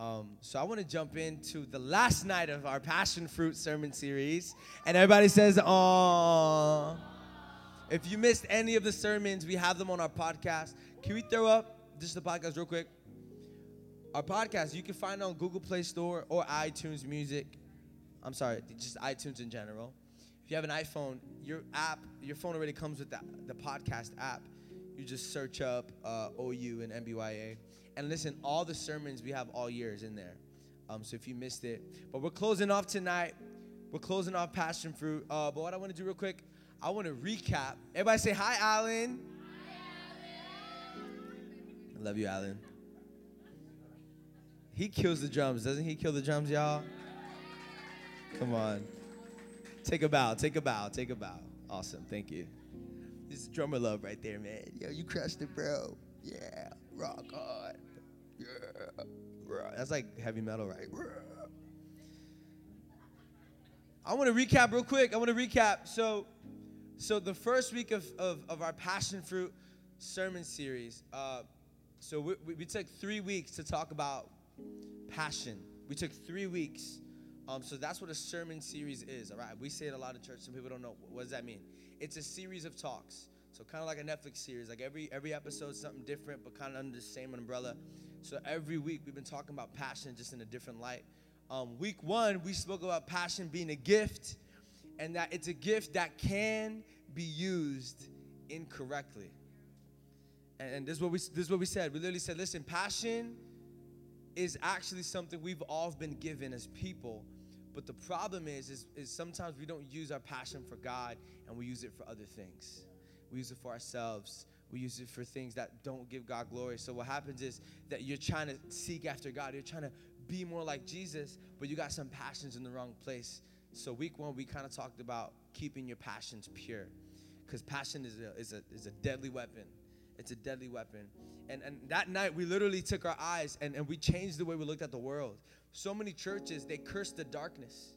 Um, so I want to jump into the last night of our Passion Fruit sermon series, and everybody says, "Aww." If you missed any of the sermons, we have them on our podcast. Can we throw up just the podcast real quick? Our podcast you can find on Google Play Store or iTunes Music. I'm sorry, just iTunes in general. If you have an iPhone, your app, your phone already comes with the, the podcast app. You just search up uh, OU and MBYA. And listen, all the sermons we have all years in there. Um, so if you missed it, but we're closing off tonight. We're closing off Passion Fruit. Uh, but what I want to do real quick, I want to recap. Everybody say hi, Alan. Hi, Alan. I love you, Alan. He kills the drums, doesn't he? Kill the drums, y'all. Come on. Take a bow. Take a bow. Take a bow. Awesome. Thank you. This drummer love right there, man. Yo, you crushed it, bro. Yeah. Rock on. Yeah. That's like heavy metal, right? I want to recap real quick. I want to recap. So, so the first week of, of, of our Passion Fruit sermon series, uh, so we, we, we, took three weeks to talk about passion. We took three weeks. Um, so that's what a sermon series is, all right? We say it a lot in church. Some people don't know. What does that mean? It's a series of talks. So kind of like a Netflix series. Like every every episode is something different, but kind of under the same umbrella. So every week we've been talking about passion just in a different light. Um, week one, we spoke about passion being a gift, and that it's a gift that can be used incorrectly. And, and this is what we this is what we said. We literally said, listen, passion is actually something we've all been given as people. But the problem is, is, is sometimes we don't use our passion for God and we use it for other things. We use it for ourselves. We use it for things that don't give God glory. So what happens is that you're trying to seek after God. You're trying to be more like Jesus, but you got some passions in the wrong place. So week one, we kind of talked about keeping your passions pure, because passion is a, is a is a deadly weapon. It's a deadly weapon. And, and that night, we literally took our eyes and, and we changed the way we looked at the world. So many churches, they curse the darkness.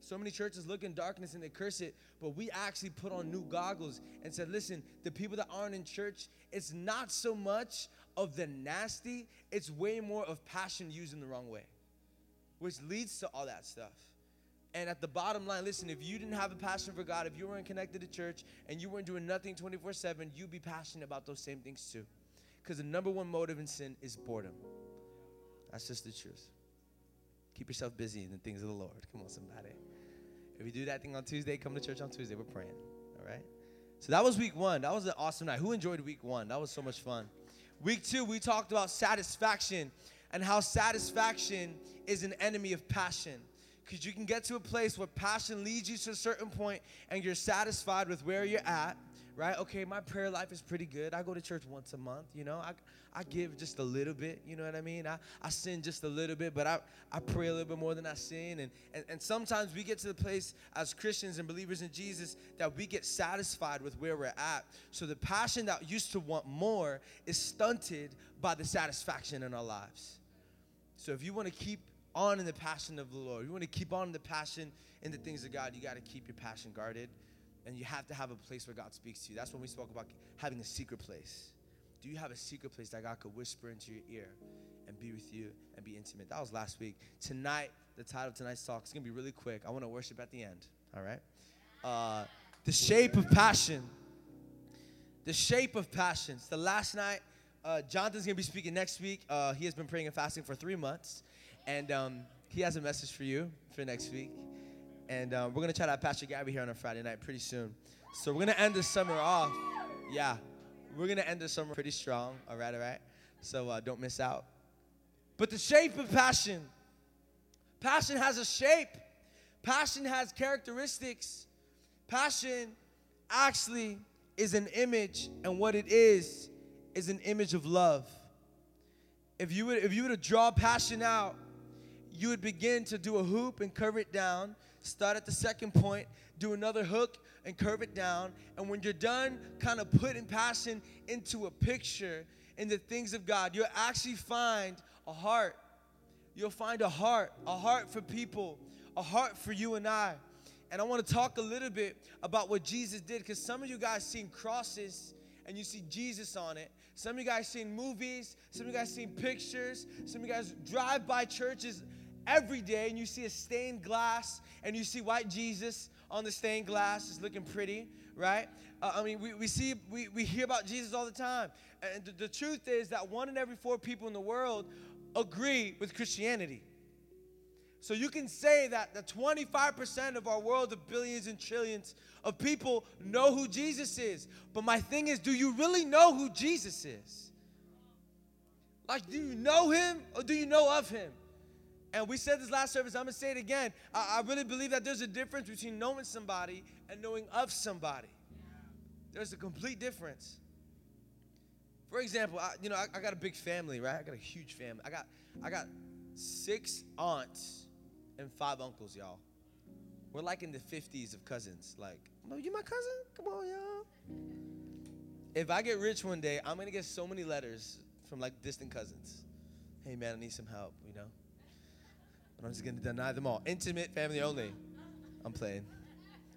So many churches look in darkness and they curse it, but we actually put on new goggles and said, listen, the people that aren't in church, it's not so much of the nasty, it's way more of passion used in the wrong way, which leads to all that stuff. And at the bottom line, listen, if you didn't have a passion for God, if you weren't connected to church and you weren't doing nothing 24 7, you'd be passionate about those same things too. Because the number one motive in sin is boredom. That's just the truth. Keep yourself busy in the things of the Lord. Come on, somebody. If you do that thing on Tuesday, come to church on Tuesday. We're praying. All right? So that was week one. That was an awesome night. Who enjoyed week one? That was so much fun. Week two, we talked about satisfaction and how satisfaction is an enemy of passion. Because you can get to a place where passion leads you to a certain point and you're satisfied with where you're at right? Okay, my prayer life is pretty good. I go to church once a month, you know. I, I give just a little bit, you know what I mean? I, I sin just a little bit, but I, I pray a little bit more than I sin. And, and, and sometimes we get to the place as Christians and believers in Jesus that we get satisfied with where we're at. So the passion that used to want more is stunted by the satisfaction in our lives. So if you want to keep on in the passion of the Lord, you want to keep on in the passion in the things of God, you got to keep your passion guarded. And you have to have a place where God speaks to you. That's when we spoke about having a secret place. Do you have a secret place that God could whisper into your ear and be with you and be intimate? That was last week. Tonight, the title of tonight's talk is going to be really quick. I want to worship at the end. All right? Uh, the shape of passion. The shape of passion. It's the last night. Uh, Jonathan's going to be speaking next week. Uh, he has been praying and fasting for three months. And um, he has a message for you for next week. And um, we're going to try to have Pastor Gabby here on a Friday night pretty soon. So we're going to end the summer off. Yeah. We're going to end the summer pretty strong. All right, all right? So uh, don't miss out. But the shape of passion passion has a shape, passion has characteristics. Passion actually is an image, and what it is, is an image of love. If you, would, if you were to draw passion out, you would begin to do a hoop and curve it down start at the second point, do another hook and curve it down. And when you're done kind of putting passion into a picture in the things of God, you'll actually find a heart. You'll find a heart, a heart for people, a heart for you and I. And I want to talk a little bit about what Jesus did because some of you guys seen crosses and you see Jesus on it. Some of you guys seen movies, some of you guys seen pictures, some of you guys drive by churches every day and you see a stained glass and you see white Jesus on the stained glass is looking pretty, right? Uh, I mean, we, we see, we, we hear about Jesus all the time. And the, the truth is that one in every four people in the world agree with Christianity. So you can say that the 25% of our world of billions and trillions of people know who Jesus is. But my thing is, do you really know who Jesus is? Like, do you know him or do you know of him? And we said this last service, I'm gonna say it again. I, I really believe that there's a difference between knowing somebody and knowing of somebody. There's a complete difference. For example, I, you know, I, I got a big family, right? I got a huge family. I got, I got six aunts and five uncles, y'all. We're like in the 50s of cousins. Like, no, you my cousin? Come on, y'all. If I get rich one day, I'm gonna get so many letters from like distant cousins. Hey man, I need some help, you know? But I'm just gonna deny them all. Intimate family only. I'm playing.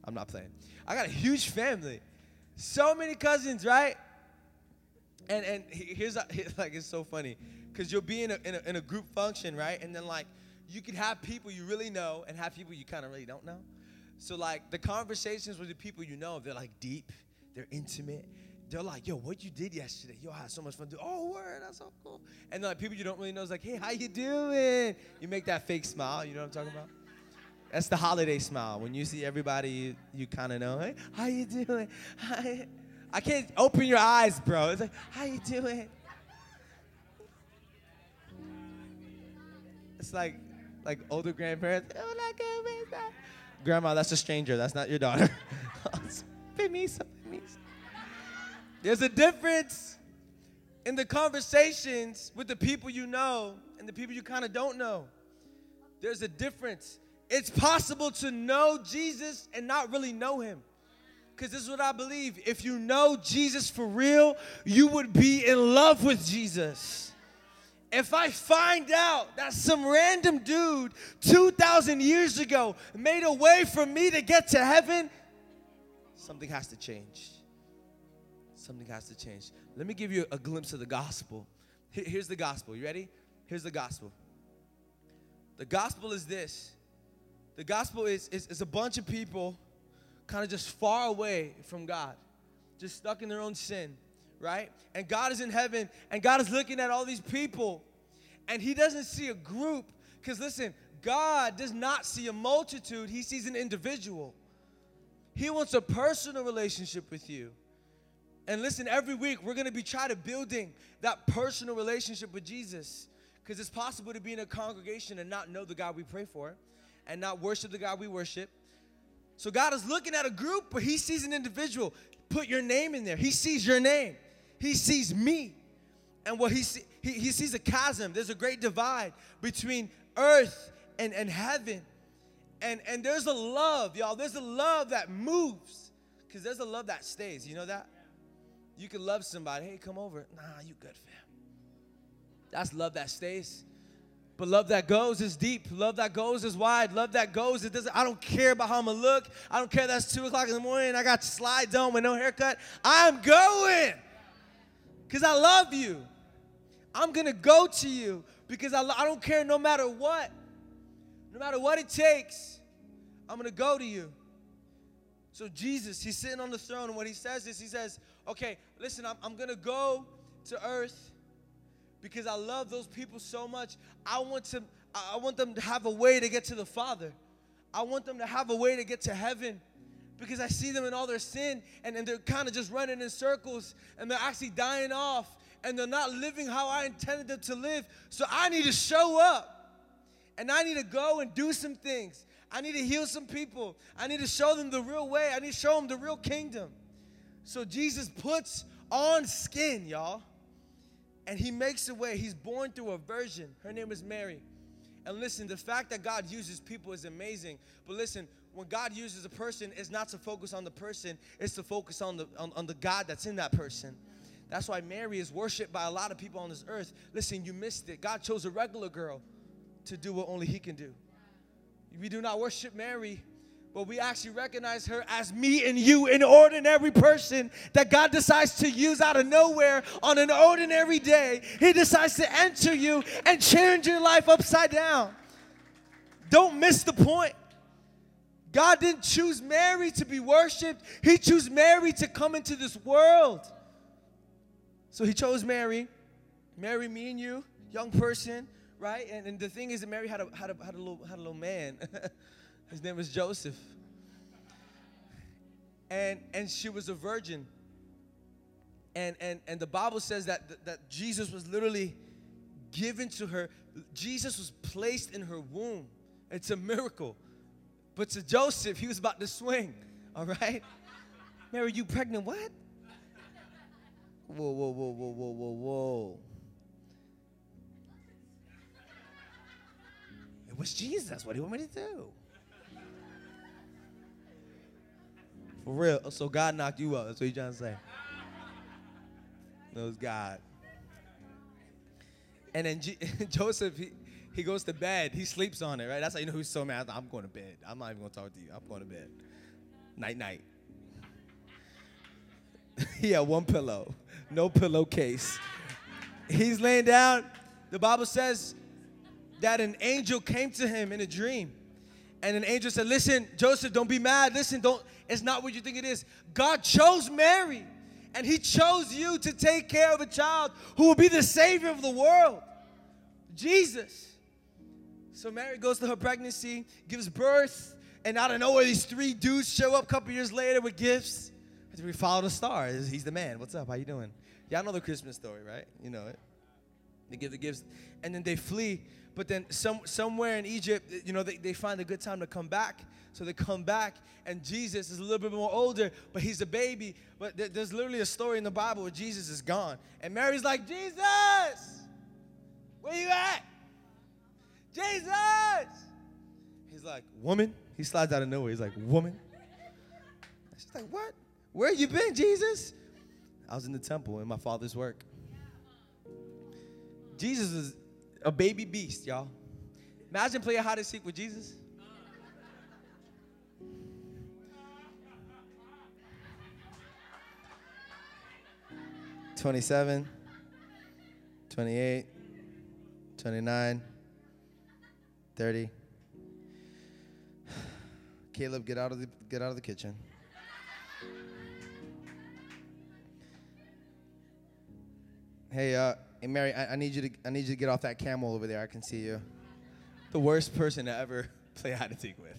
I'm not playing. I got a huge family. So many cousins, right? And and here's like it's so funny because you'll be in a, in a in a group function, right? And then like you can have people you really know and have people you kind of really don't know. So like the conversations with the people you know, they're like deep, they're intimate. They're like, yo, what you did yesterday? Yo, I had so much fun. Doing. Oh, word, that's so cool. And like people you don't really know is like, hey, how you doing? You make that fake smile. You know what I'm talking about? That's the holiday smile. When you see everybody you, you kind of know, hey, how you doing? Hi. I can't open your eyes, bro. It's like, how you doing? It's like like older grandparents. Oh, Grandma, that's a stranger. That's not your daughter. There's a difference in the conversations with the people you know and the people you kind of don't know. There's a difference. It's possible to know Jesus and not really know him. Because this is what I believe. If you know Jesus for real, you would be in love with Jesus if I find out that some random dude 2,000 years ago made a way for me to get to heaven, something has to change. Something has to change. Let me give you a glimpse of the gospel. Here's the gospel. You ready? Here's the gospel. The gospel is this the gospel is, is, is a bunch of people kind of just far away from God, just stuck in their own sin right? And God is in heaven, and God is looking at all these people, and He doesn't see a group. Because listen, God does not see a multitude, He sees an individual. He wants a personal relationship with you. And listen, every week we're gonna be trying to building that personal relationship with Jesus. Because it's possible to be in a congregation and not know the God we pray for and not worship the God we worship. So God is looking at a group, but He sees an individual. Put your name in there. He sees your name. He sees me. And what he, see, he, he sees a chasm. There's a great divide between earth and, and heaven. And, and there's a love, y'all. There's a love that moves. Because there's a love that stays. You know that? You can love somebody. Hey, come over. Nah, you good, fam. That's love that stays. But love that goes is deep. Love that goes is wide. Love that goes, it doesn't, I don't care about how I'm gonna look. I don't care that's two o'clock in the morning. I got slides on with no haircut. I'm going because I love you. I'm to go to you because I, I don't care no matter what. No matter what it takes, I'm to go to you. So Jesus, he's sitting on the throne, and what he says is, he says, okay, listen, I'm, I'm going to go to earth because I love those people so much. I want to I want them to have a way to get to the Father. I want them to have a way to get to heaven because I see them in all their sin and, and they're kind of just running in circles and they're actually dying off and they're not living how I intended them to live. So I need to show up and I need to go and do some things. I need to heal some people. I need to show them the real way. I need to show them the real kingdom. So Jesus puts on skin, y'all, and he makes a way. He's born through a virgin. Her name is Mary. And listen, the fact that God uses people is amazing. But listen, when God uses a person, it's not to focus on the person, it's to focus on the on, on the God that's in that person. That's why Mary is worshiped by a lot of people on this earth. Listen, you missed it. God chose a regular girl to do what only He can do. We do not worship Mary, but we actually recognize her as me and you, an ordinary person that God decides to use out of nowhere on an ordinary day. He decides to enter you and change your life upside down. Don't miss the point. God didn't choose Mary to be worshiped, He chose Mary to come into this world. So He chose Mary, Mary, me and you, young person, right? And, and the thing is that Mary had a, had a, had a, little, had a little man. His name was Joseph. And, and she was a virgin. And, and, and the Bible says that, that Jesus was literally given to her. Jesus was placed in her womb. It's a miracle. But to Joseph, he was about to swing. All right? Mary, you pregnant? What? Whoa, whoa, whoa, whoa, whoa, whoa, whoa. It was Jesus. What do you want me to do? For real. So God knocked you up. That's what you're trying to say. It was God. And then G- Joseph, he, he goes to bed. He sleeps on it, right? That's how you know he's so mad. I'm going to bed. I'm not even going to talk to you. I'm going to bed. Night, night. he had one pillow, no pillowcase. He's laying down. The Bible says that an angel came to him in a dream. And an angel said, Listen, Joseph, don't be mad. Listen, don't, it's not what you think it is. God chose Mary, and He chose you to take care of a child who will be the Savior of the world Jesus. So Mary goes to her pregnancy, gives birth, and out of nowhere, these three dudes show up a couple years later with gifts. We follow the star. He's the man. What's up? How you doing? Y'all know the Christmas story, right? You know it. They give the gifts, and then they flee. But then some, somewhere in Egypt, you know, they, they find a good time to come back. So they come back, and Jesus is a little bit more older, but he's a baby. But th- there's literally a story in the Bible where Jesus is gone. And Mary's like, Jesus, where you at? Jesus! He's like, woman? He slides out of nowhere. He's like, woman? She's like, what? Where you been, Jesus? I was in the temple in my father's work. Jesus is a baby beast, y'all. Imagine playing hide and seek with Jesus. Twenty-seven, twenty-eight, twenty-nine, thirty. Caleb, get out of the get out of the kitchen. Hey, uh, hey Mary, I, I, need you to I need you to get off that camel over there. I can see you. The worst person to ever play hide and seek with.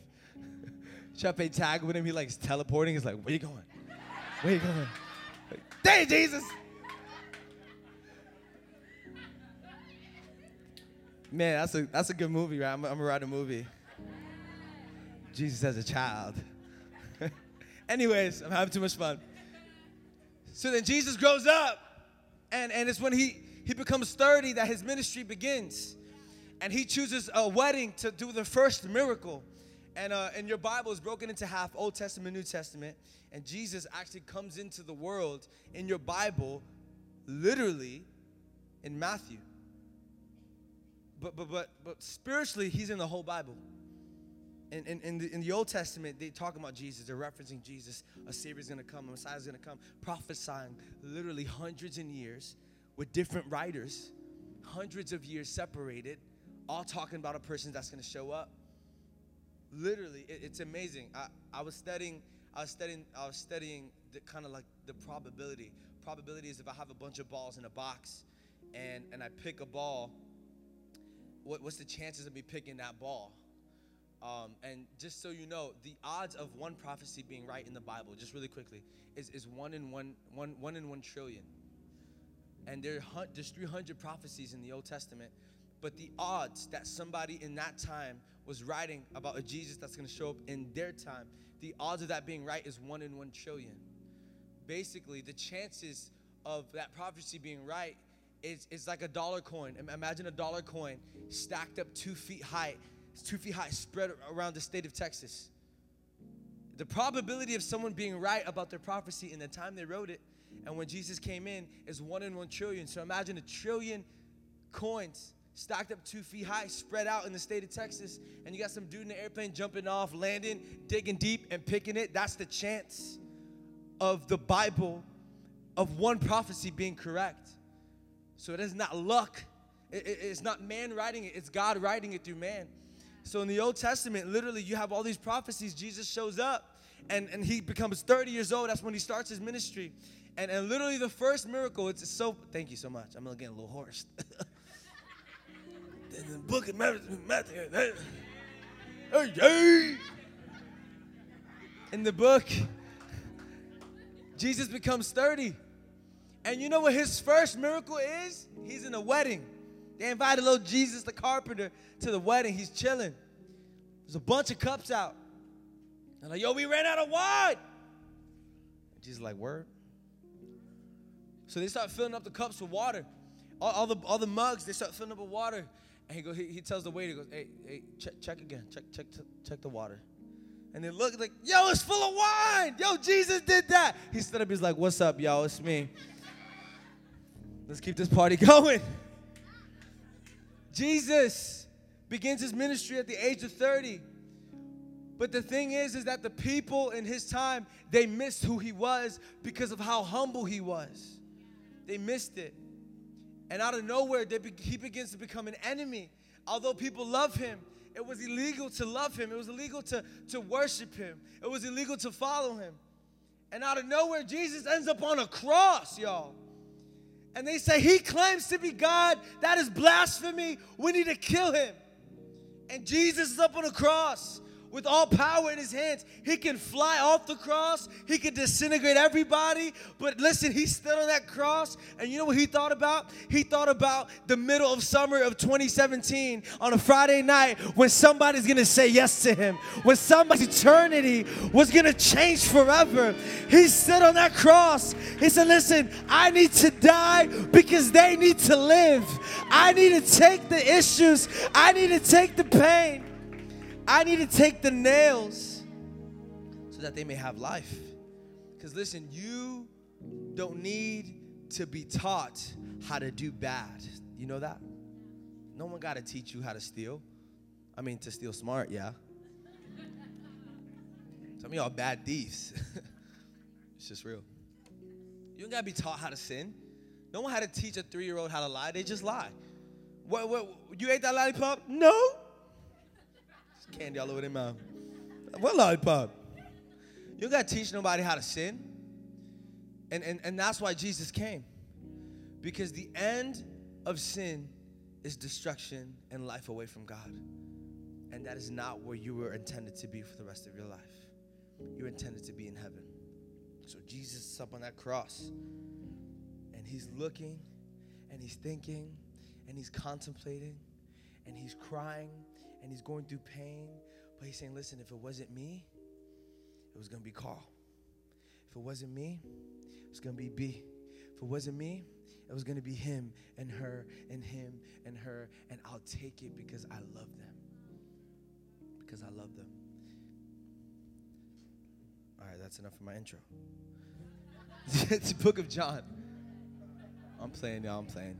Play tag with him. He likes teleporting. He's like, where you going? Where you going? Like, Hey, Jesus. Man, that's a that's a good movie, right? I'm, gonna write a movie. Jesus as a child. Anyways, I'm having too much fun. So then Jesus grows up, and, and it's when he, he becomes 30 that his ministry begins. And he chooses a wedding to do the first miracle. And, uh, and your Bible is broken into half Old Testament, New Testament. And Jesus actually comes into the world in your Bible, literally, in Matthew. But, but, but, but spiritually, he's in the whole Bible. In, in, in, the, in the Old Testament, they talk about Jesus. They're referencing Jesus. A Savior's going to come. A Messiah's going to come. Prophesying literally hundreds of years with different writers, hundreds of years separated, all talking about a person that's going to show up. Literally, it, it's amazing. I, I was studying. I was studying. I was studying the kind of like the probability. Probability is if I have a bunch of balls in a box, and and I pick a ball. What, what's the chances of me picking that ball? Um, and just so you know, the odds of one prophecy being right in the Bible, just really quickly, is, is one in one, one, one in one trillion. And there, there's 300 prophecies in the Old Testament, but the odds that somebody in that time was writing about a Jesus that's going to show up in their time, the odds of that being right is one in one trillion. Basically, the chances of that prophecy being right is like a dollar coin. Imagine a dollar coin stacked up two feet high two feet high, spread around the state of Texas. The probability of someone being right about their prophecy in the time they wrote it and when Jesus came in is one in one trillion. So imagine a trillion coins stacked up two feet high, spread out in the state of Texas, and you got some dude in the airplane jumping off, landing, digging deep, and picking it. That's the chance of the Bible of one prophecy being correct. So it is not luck. It- it- it's not man writing it, it's God writing it through man. So in the Old Testament, literally, you have all these prophecies. Jesus shows up and, and he becomes 30 years old. That's when he starts his ministry. And, and literally, the first miracle, it's so, thank you so much. I'm getting a little hoarse. in the book of Matthew hey, hey. in the book, Jesus becomes 30. And you know what his first miracle is? He's in a wedding. They invited little Jesus the carpenter to the wedding. He's chilling. There's a bunch of cups out. They're like, yo, we ran out of wine. And Jesus like, word. So they start filling up the cups with water. All, all the all the mugs, they start filling up with water. And he goes, he, he tells the waiter, he goes, hey, hey, check, check again. Check, check, check the water. And they look like, yo, it's full of wine. Yo, Jesus did that. He stood up, he's like, what's up, y'all? It's me. Let's keep this party going. Jesus begins his ministry at the age of 30. But the thing is, is that the people in his time, they missed who he was because of how humble he was. They missed it. And out of nowhere, be, he begins to become an enemy. Although people love him, it was illegal to love him. It was illegal to, to worship him. It was illegal to follow him. And out of nowhere, Jesus ends up on a cross, y'all. And they say, He claims to be God. That is blasphemy. We need to kill him. And Jesus is up on a cross with all power in his hands. He can fly off the cross, he can disintegrate everybody. But listen, he stood on that cross, and you know what he thought about? He thought about the middle of summer of 2017 on a Friday night when somebody's gonna say yes to him, when somebody's eternity was gonna change forever. He stood on that cross. He said, Listen, I need to die because they need to live. I need to take the issues, I need to take the pain. I need to take the nails so that they may have life. Because listen, you don't need to be taught how to do bad. You know that? No one got to teach you how to steal. I mean, to steal smart, yeah. Some of y'all bad thieves. it's just real. You don't got to be taught how to sin. No one had to teach a three year old how to lie. They just lie. What, what, you ate that lollipop? No candy all over their mouth. What lollipop? You gotta teach nobody how to sin. And, and, and that's why Jesus came. Because the end of sin is destruction and life away from God. And that is not where you were intended to be for the rest of your life. You're intended to be in heaven. So Jesus is up on that cross. And he's looking and he's thinking and he's contemplating and he's crying and he's going through pain, but he's saying, listen, if it wasn't me, it was going to be Carl. If it wasn't me, it was going to be B. If it wasn't me, it was going to be him and her and him and her, and I'll take it because I love them. Because I love them. All right, that's enough for my intro. it's the book of John. I'm playing, y'all, I'm playing.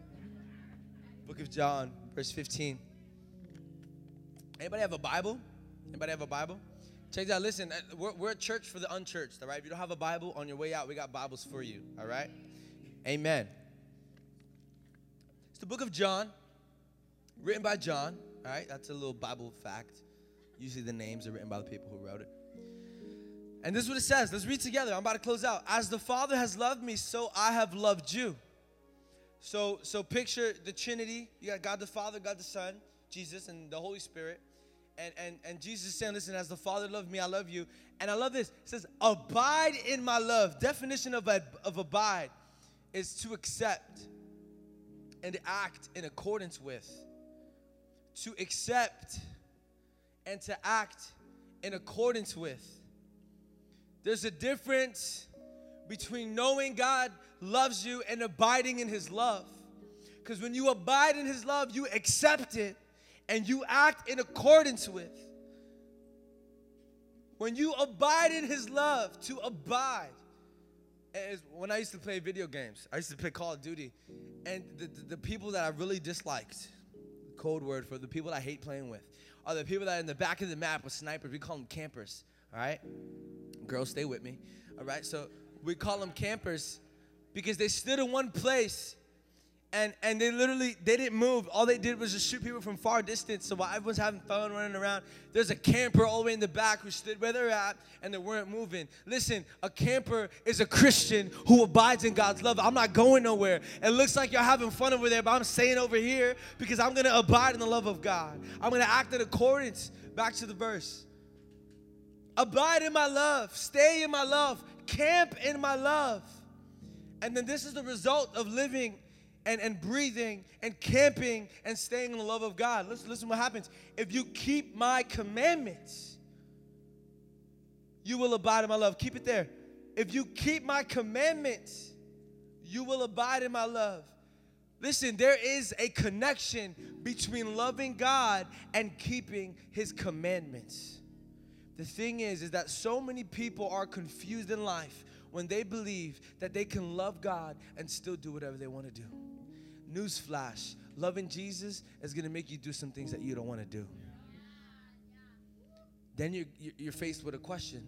Book of John, verse 15. Anybody have a Bible? Anybody have a Bible? Check that. Listen, uh, we're, we're a church for the unchurched, all right? If you don't have a Bible, on your way out, we got Bibles for you, all right? Amen. It's the book of John, written by John, all right? That's a little Bible fact. Usually the names are written by the people who wrote it. And this is what it says. Let's read together. I'm about to close out. As the Father has loved me, so I have loved you. So, so picture the Trinity. You got God the Father, God the Son, Jesus, and the Holy Spirit. And, and, and Jesus is saying, listen, as the Father loved me, I love you. And I love this. It says, abide in my love. Definition of, of abide is to accept and act in accordance with. To accept and to act in accordance with. There's a difference between knowing God loves you and abiding in his love. Because when you abide in his love, you accept it and you act in accordance with. When you abide in his love, to abide. As when I used to play video games, I used to play Call of Duty, and the, the, the people that I really disliked, code word for the people I hate playing with are the people that are in the back of the map with snipers. We call them campers. All right, girls, stay with me. All right, so we call them campers because they stood in one place and and they literally they didn't move. All they did was just shoot people from far distance. So while everyone's having fun running around, there's a camper all the way in the back who stood where they're at and they weren't moving. Listen, a camper is a Christian who abides in God's love. I'm not going nowhere. It looks like you're having fun over there, but I'm staying over here because I'm gonna abide in the love of God. I'm gonna act in accordance. Back to the verse. Abide in my love, stay in my love, camp in my love. And then this is the result of living and, and breathing and camping and staying in the love of God. Listen, listen what happens. If you keep my commandments, you will abide in my love. Keep it there. If you keep my commandments, you will abide in my love. Listen, there is a connection between loving God and keeping his commandments. The thing is is that so many people are confused in life when they believe that they can love God and still do whatever they want to do. Newsflash loving Jesus is going to make you do some things that you don't want to do. Then you're, you're faced with a question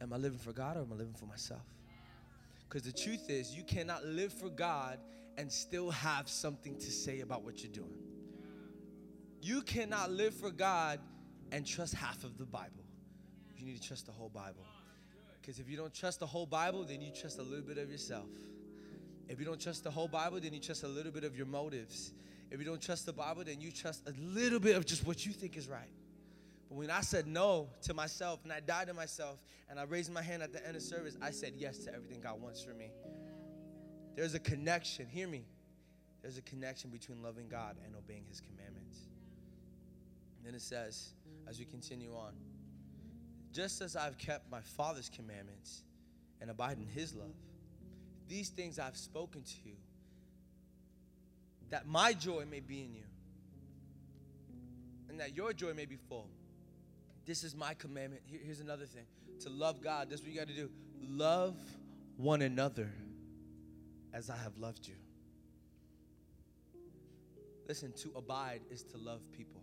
Am I living for God or am I living for myself? Because the truth is, you cannot live for God and still have something to say about what you're doing. You cannot live for God and trust half of the Bible. You need to trust the whole Bible. Because if you don't trust the whole Bible, then you trust a little bit of yourself. If you don't trust the whole Bible, then you trust a little bit of your motives. If you don't trust the Bible, then you trust a little bit of just what you think is right. But when I said no to myself and I died to myself and I raised my hand at the end of service, I said yes to everything God wants for me. There's a connection, hear me. There's a connection between loving God and obeying His commandments. And then it says, as we continue on, just as I've kept my Father's commandments and abide in His love, these things I've spoken to you, that my joy may be in you, and that your joy may be full. This is my commandment. Here, here's another thing to love God. That's what you got to do love one another as I have loved you. Listen, to abide is to love people.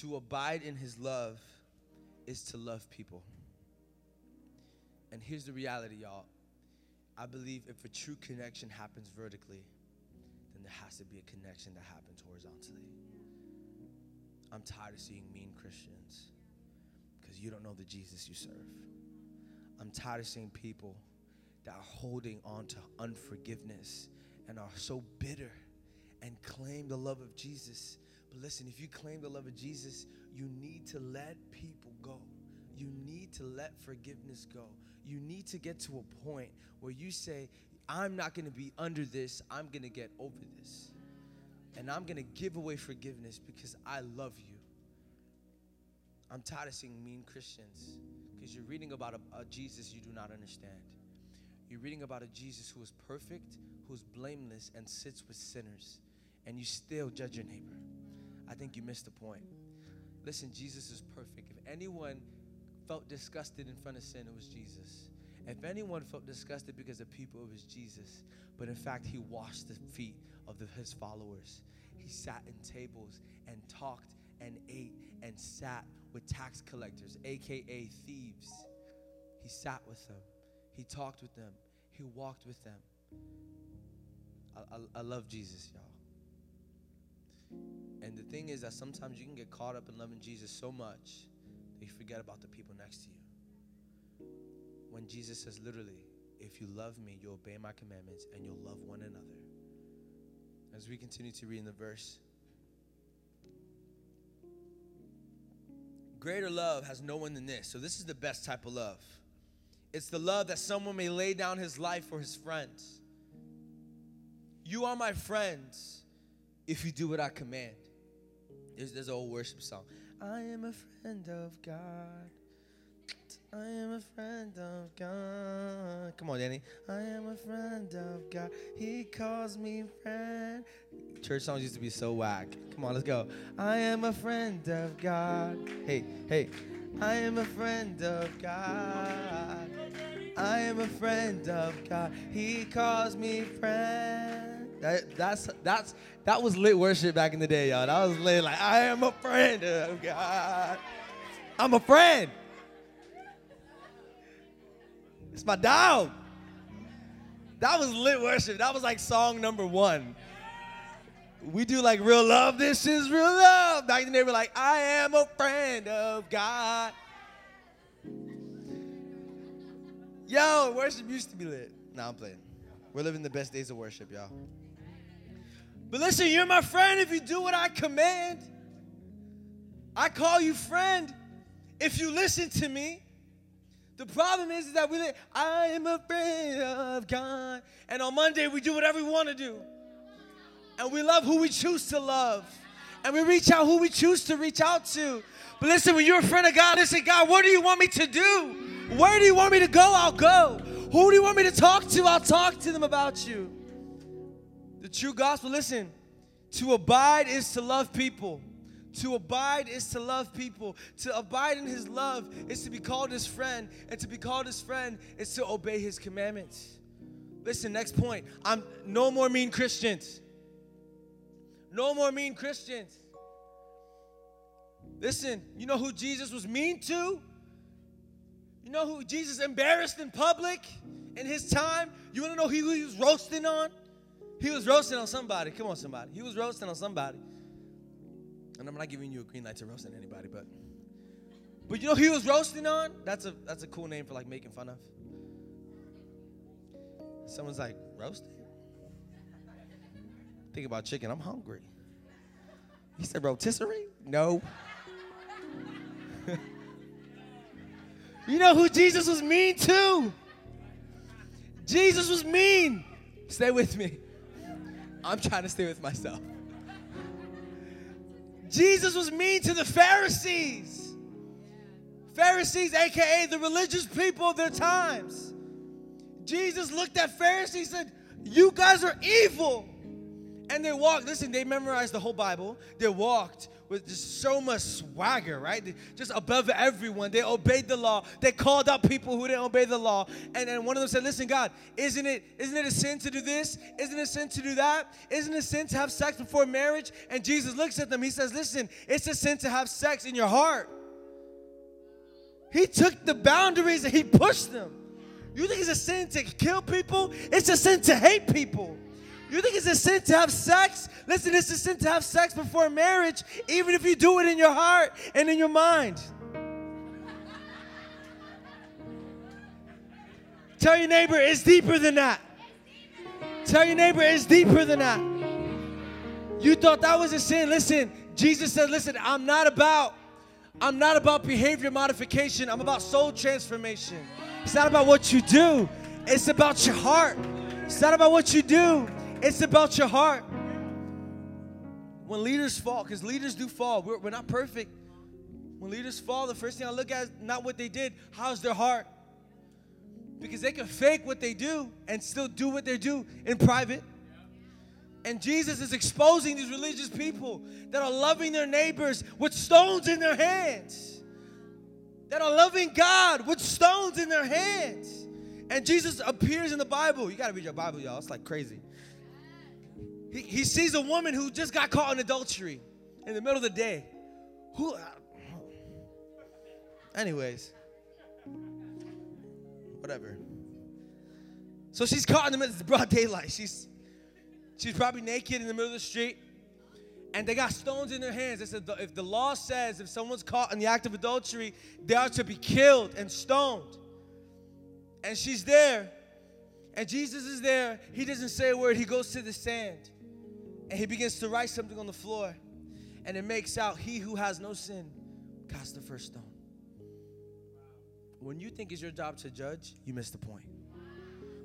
To abide in his love is to love people. And here's the reality, y'all. I believe if a true connection happens vertically, then there has to be a connection that happens horizontally. I'm tired of seeing mean Christians because you don't know the Jesus you serve. I'm tired of seeing people that are holding on to unforgiveness and are so bitter and claim the love of Jesus. But listen, if you claim the love of Jesus, you need to let people go. You need to let forgiveness go you need to get to a point where you say, I'm not going to be under this, I'm going to get over this. And I'm going to give away forgiveness because I love you. I'm tired of seeing mean Christians because you're reading about a, a, Jesus you do not understand. You're reading about a Jesus who is perfect, who's blameless, and sits with sinners, and you still judge your neighbor. I think you missed the point. Listen, Jesus is perfect. If anyone felt disgusted in front of sin, it was Jesus. If anyone felt disgusted because of people, it was Jesus. But in fact, he washed the feet of the, his followers. He sat in tables and talked and ate and sat with tax collectors, aka thieves. He sat with them, he talked with them, he walked with them. I, I, I love Jesus, y'all. And the thing is that sometimes you can get caught up in loving Jesus so much you forget about the people next to you. When Jesus says literally, if you love me, you'll obey my commandments and you'll love one another. As we continue to read in the verse, greater love has no one than this. So, this is the best type of love. It's the love that someone may lay down his life for his friends. You are my friends if you do what I command. There's, there's an old worship song. I am a friend of God. I am a friend of God. Come on, Danny. I am a friend of God. He calls me friend. Church songs used to be so whack. Come on, let's go. I am a friend of God. Hey, hey. I am a friend of God. I am a friend of God. He calls me friend. That, that's that's that was lit worship back in the day, y'all. That was lit. Like I am a friend of God. I'm a friend. It's my dog. That was lit worship. That was like song number one. We do like real love. This is real love. Back then they were like, I am a friend of God. Yo, worship used to be lit. Now I'm playing. We're living the best days of worship, y'all. But listen, you're my friend if you do what I command. I call you friend if you listen to me. The problem is, that we live, I am a friend of God. And on Monday, we do whatever we want to do. And we love who we choose to love. And we reach out who we choose to reach out to. But listen, when you're a friend of God, listen, God, what do you want me to do? Where do you want me to go? I'll go. Who do you want me to talk to? I'll talk to them about you. The true gospel, listen, to abide is to love people. To abide is to love people. To abide in his love is to be called his friend. And to be called his friend is to obey his commandments. Listen, next point. I'm no more mean Christians. No more mean Christians. Listen, you know who Jesus was mean to? You know who Jesus embarrassed in public in his time? You want to know who he was roasting on? He was roasting on somebody. Come on, somebody. He was roasting on somebody. And I'm not giving you a green light to roast on anybody, but but you know he was roasting on? That's a that's a cool name for like making fun of. Someone's like, roasting? Think about chicken. I'm hungry. He said rotisserie? No. you know who Jesus was mean to? Jesus was mean. Stay with me. I'm trying to stay with myself. Jesus was mean to the Pharisees. Pharisees, aka the religious people of their times. Jesus looked at Pharisees and said, You guys are evil. And they walked, listen, they memorized the whole Bible. They walked with just so much swagger, right? Just above everyone. They obeyed the law. They called out people who didn't obey the law. And then one of them said, Listen, God, isn't it, isn't it a sin to do this? Isn't it a sin to do that? Isn't it a sin to have sex before marriage? And Jesus looks at them. He says, Listen, it's a sin to have sex in your heart. He took the boundaries and he pushed them. You think it's a sin to kill people? It's a sin to hate people. You think it's a sin to have sex? Listen, it's a sin to have sex before marriage, even if you do it in your heart and in your mind. Tell your neighbor it's deeper than that. Tell your neighbor it's deeper than that. You thought that was a sin. Listen, Jesus said, listen, I'm not about I'm not about behavior modification. I'm about soul transformation. It's not about what you do. It's about your heart. It's not about what you do. It's about your heart. When leaders fall, because leaders do fall, we're, we're not perfect. When leaders fall, the first thing I look at is not what they did, how's their heart? Because they can fake what they do and still do what they do in private. And Jesus is exposing these religious people that are loving their neighbors with stones in their hands, that are loving God with stones in their hands. And Jesus appears in the Bible. You got to read your Bible, y'all. It's like crazy. He, he sees a woman who just got caught in adultery in the middle of the day. Who? Uh, anyways, whatever. So she's caught in the middle of broad daylight. She's she's probably naked in the middle of the street, and they got stones in their hands. They said if the law says if someone's caught in the act of adultery, they are to be killed and stoned. And she's there, and Jesus is there. He doesn't say a word. He goes to the sand and he begins to write something on the floor. And it makes out, He who has no sin, cast the first stone. When you think it's your job to judge, you miss the point.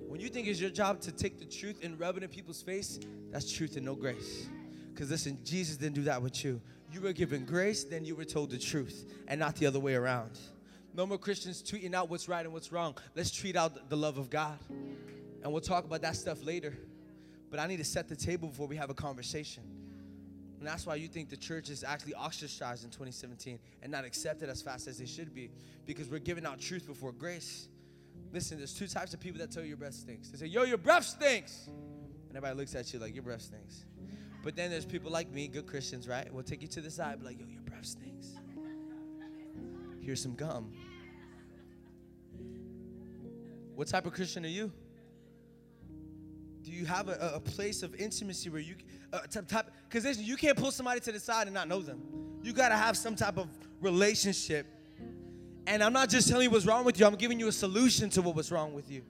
When you think it's your job to take the truth and rub it in people's face, that's truth and no grace. Because listen, Jesus didn't do that with you. You were given grace, then you were told the truth, and not the other way around. No more Christians tweeting out what's right and what's wrong. Let's treat out the love of God. And we'll talk about that stuff later. But I need to set the table before we have a conversation. And that's why you think the church is actually ostracized in 2017 and not accepted as fast as they should be because we're giving out truth before grace. Listen, there's two types of people that tell you your breath stinks. They say, Yo, your breath stinks. And everybody looks at you like your breath stinks. But then there's people like me, good Christians, right? We'll take you to the side, be like, yo, your breath stinks. Here's some gum. What type of Christian are you? Do you have a, a place of intimacy where you, uh, type, because you can't pull somebody to the side and not know them. You got to have some type of relationship. And I'm not just telling you what's wrong with you, I'm giving you a solution to what was wrong with you.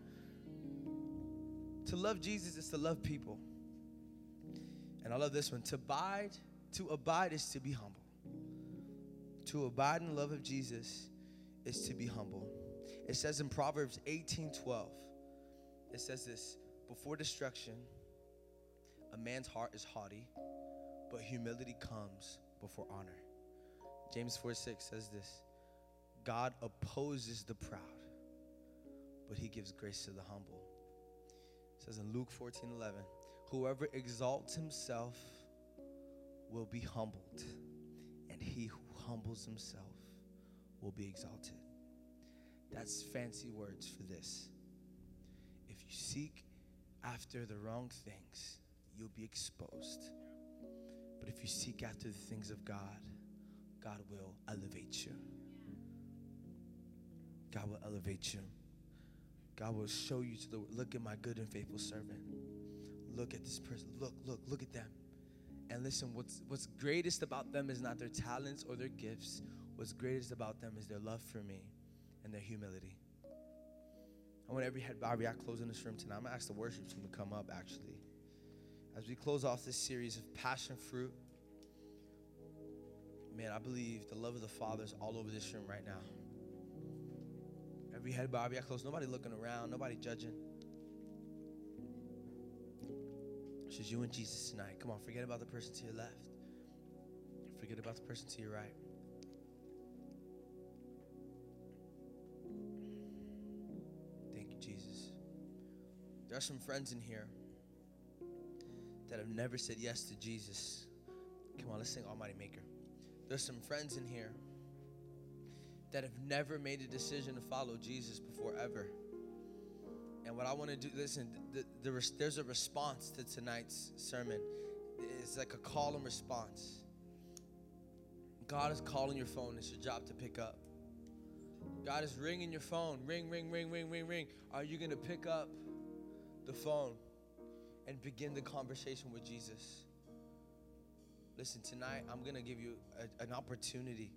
To love Jesus is to love people. And I love this one. To abide, to abide is to be humble. To abide in the love of Jesus is to be humble. It says in Proverbs 18 12, it says this before destruction, a man's heart is haughty, but humility comes before honor. James 4 6 says this God opposes the proud, but he gives grace to the humble. It says in Luke 14 11, whoever exalts himself will be humbled, and he who humbles himself will be exalted. That's fancy words for this. If you seek after the wrong things, you'll be exposed. But if you seek after the things of God, God will elevate you. God will elevate you. God will show you to the look at my good and faithful servant. Look at this person. Look, look, look at them. And listen, what's what's greatest about them is not their talents or their gifts. What's greatest about them is their love for me and their humility. I want every head bowed, every eye closed in this room tonight. I'm gonna ask the worship team to come up actually. As we close off this series of passion fruit, man, I believe the love of the Father is all over this room right now. Every head bowed, every eye closed, nobody looking around, nobody judging. It's just you and Jesus tonight. Come on, forget about the person to your left. Forget about the person to your right. There are some friends in here that have never said yes to Jesus. Come on, let's sing Almighty Maker. There's some friends in here that have never made a decision to follow Jesus before ever. And what I want to do, listen, the, the, there's a response to tonight's sermon. It's like a call and response. God is calling your phone. It's your job to pick up. God is ringing your phone. Ring, ring, ring, ring, ring, ring. Are you going to pick up? The phone and begin the conversation with Jesus. Listen, tonight I'm going to give you a, an opportunity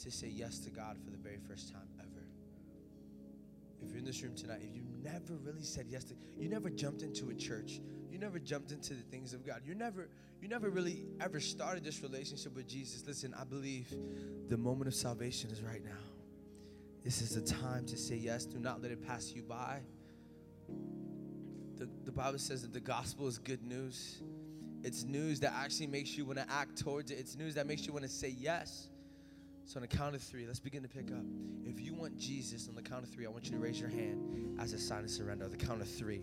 to say yes to God for the very first time ever. If you're in this room tonight, if you never really said yes to, you never jumped into a church, you never jumped into the things of God, you never, you never really ever started this relationship with Jesus. Listen, I believe the moment of salvation is right now. This is the time to say yes. Do not let it pass you by the, the Bible says that the gospel is good news. It's news that actually makes you want to act towards it. It's news that makes you want to say yes. So on the count of three, let's begin to pick up. If you want Jesus on the count of three, I want you to raise your hand as a sign of surrender. On the count of three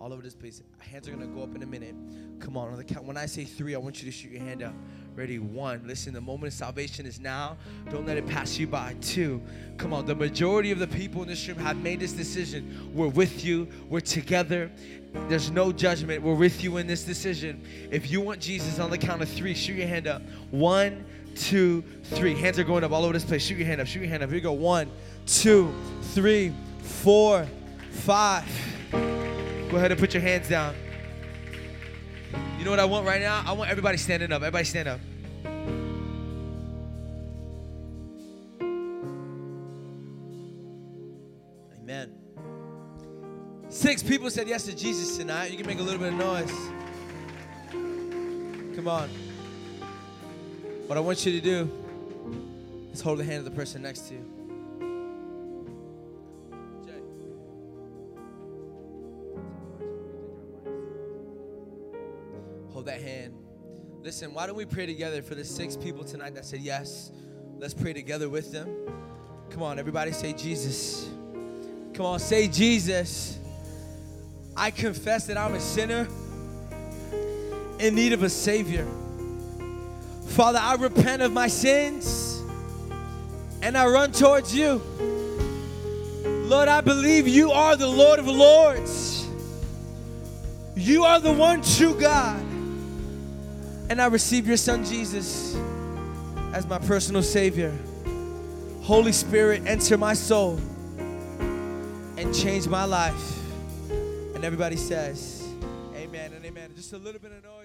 all over this place. Hands are gonna go up in a minute. Come on, on the count. When I say three, I want you to shoot your hand up. Ready? One. Listen, the moment of salvation is now. Don't let it pass you by. Two. Come on. The majority of the people in this room have made this decision. We're with you. We're together. There's no judgment. We're with you in this decision. If you want Jesus on the count of three, shoot your hand up. One, two, three. Hands are going up all over this place. Shoot your hand up. Shoot your hand up. Here you go. One, two, three, four, five. Go ahead and put your hands down. You know what I want right now? I want everybody standing up. Everybody stand up. Amen. Six people said yes to Jesus tonight. You can make a little bit of noise. Come on. What I want you to do is hold the hand of the person next to you. Listen, why don't we pray together for the six people tonight that said yes? Let's pray together with them. Come on, everybody say Jesus. Come on, say Jesus. I confess that I'm a sinner in need of a Savior. Father, I repent of my sins and I run towards you. Lord, I believe you are the Lord of Lords You are the one true God. And I receive your son Jesus as my personal Savior. Holy Spirit, enter my soul and change my life. And everybody says, Amen and amen. Just a little bit of noise.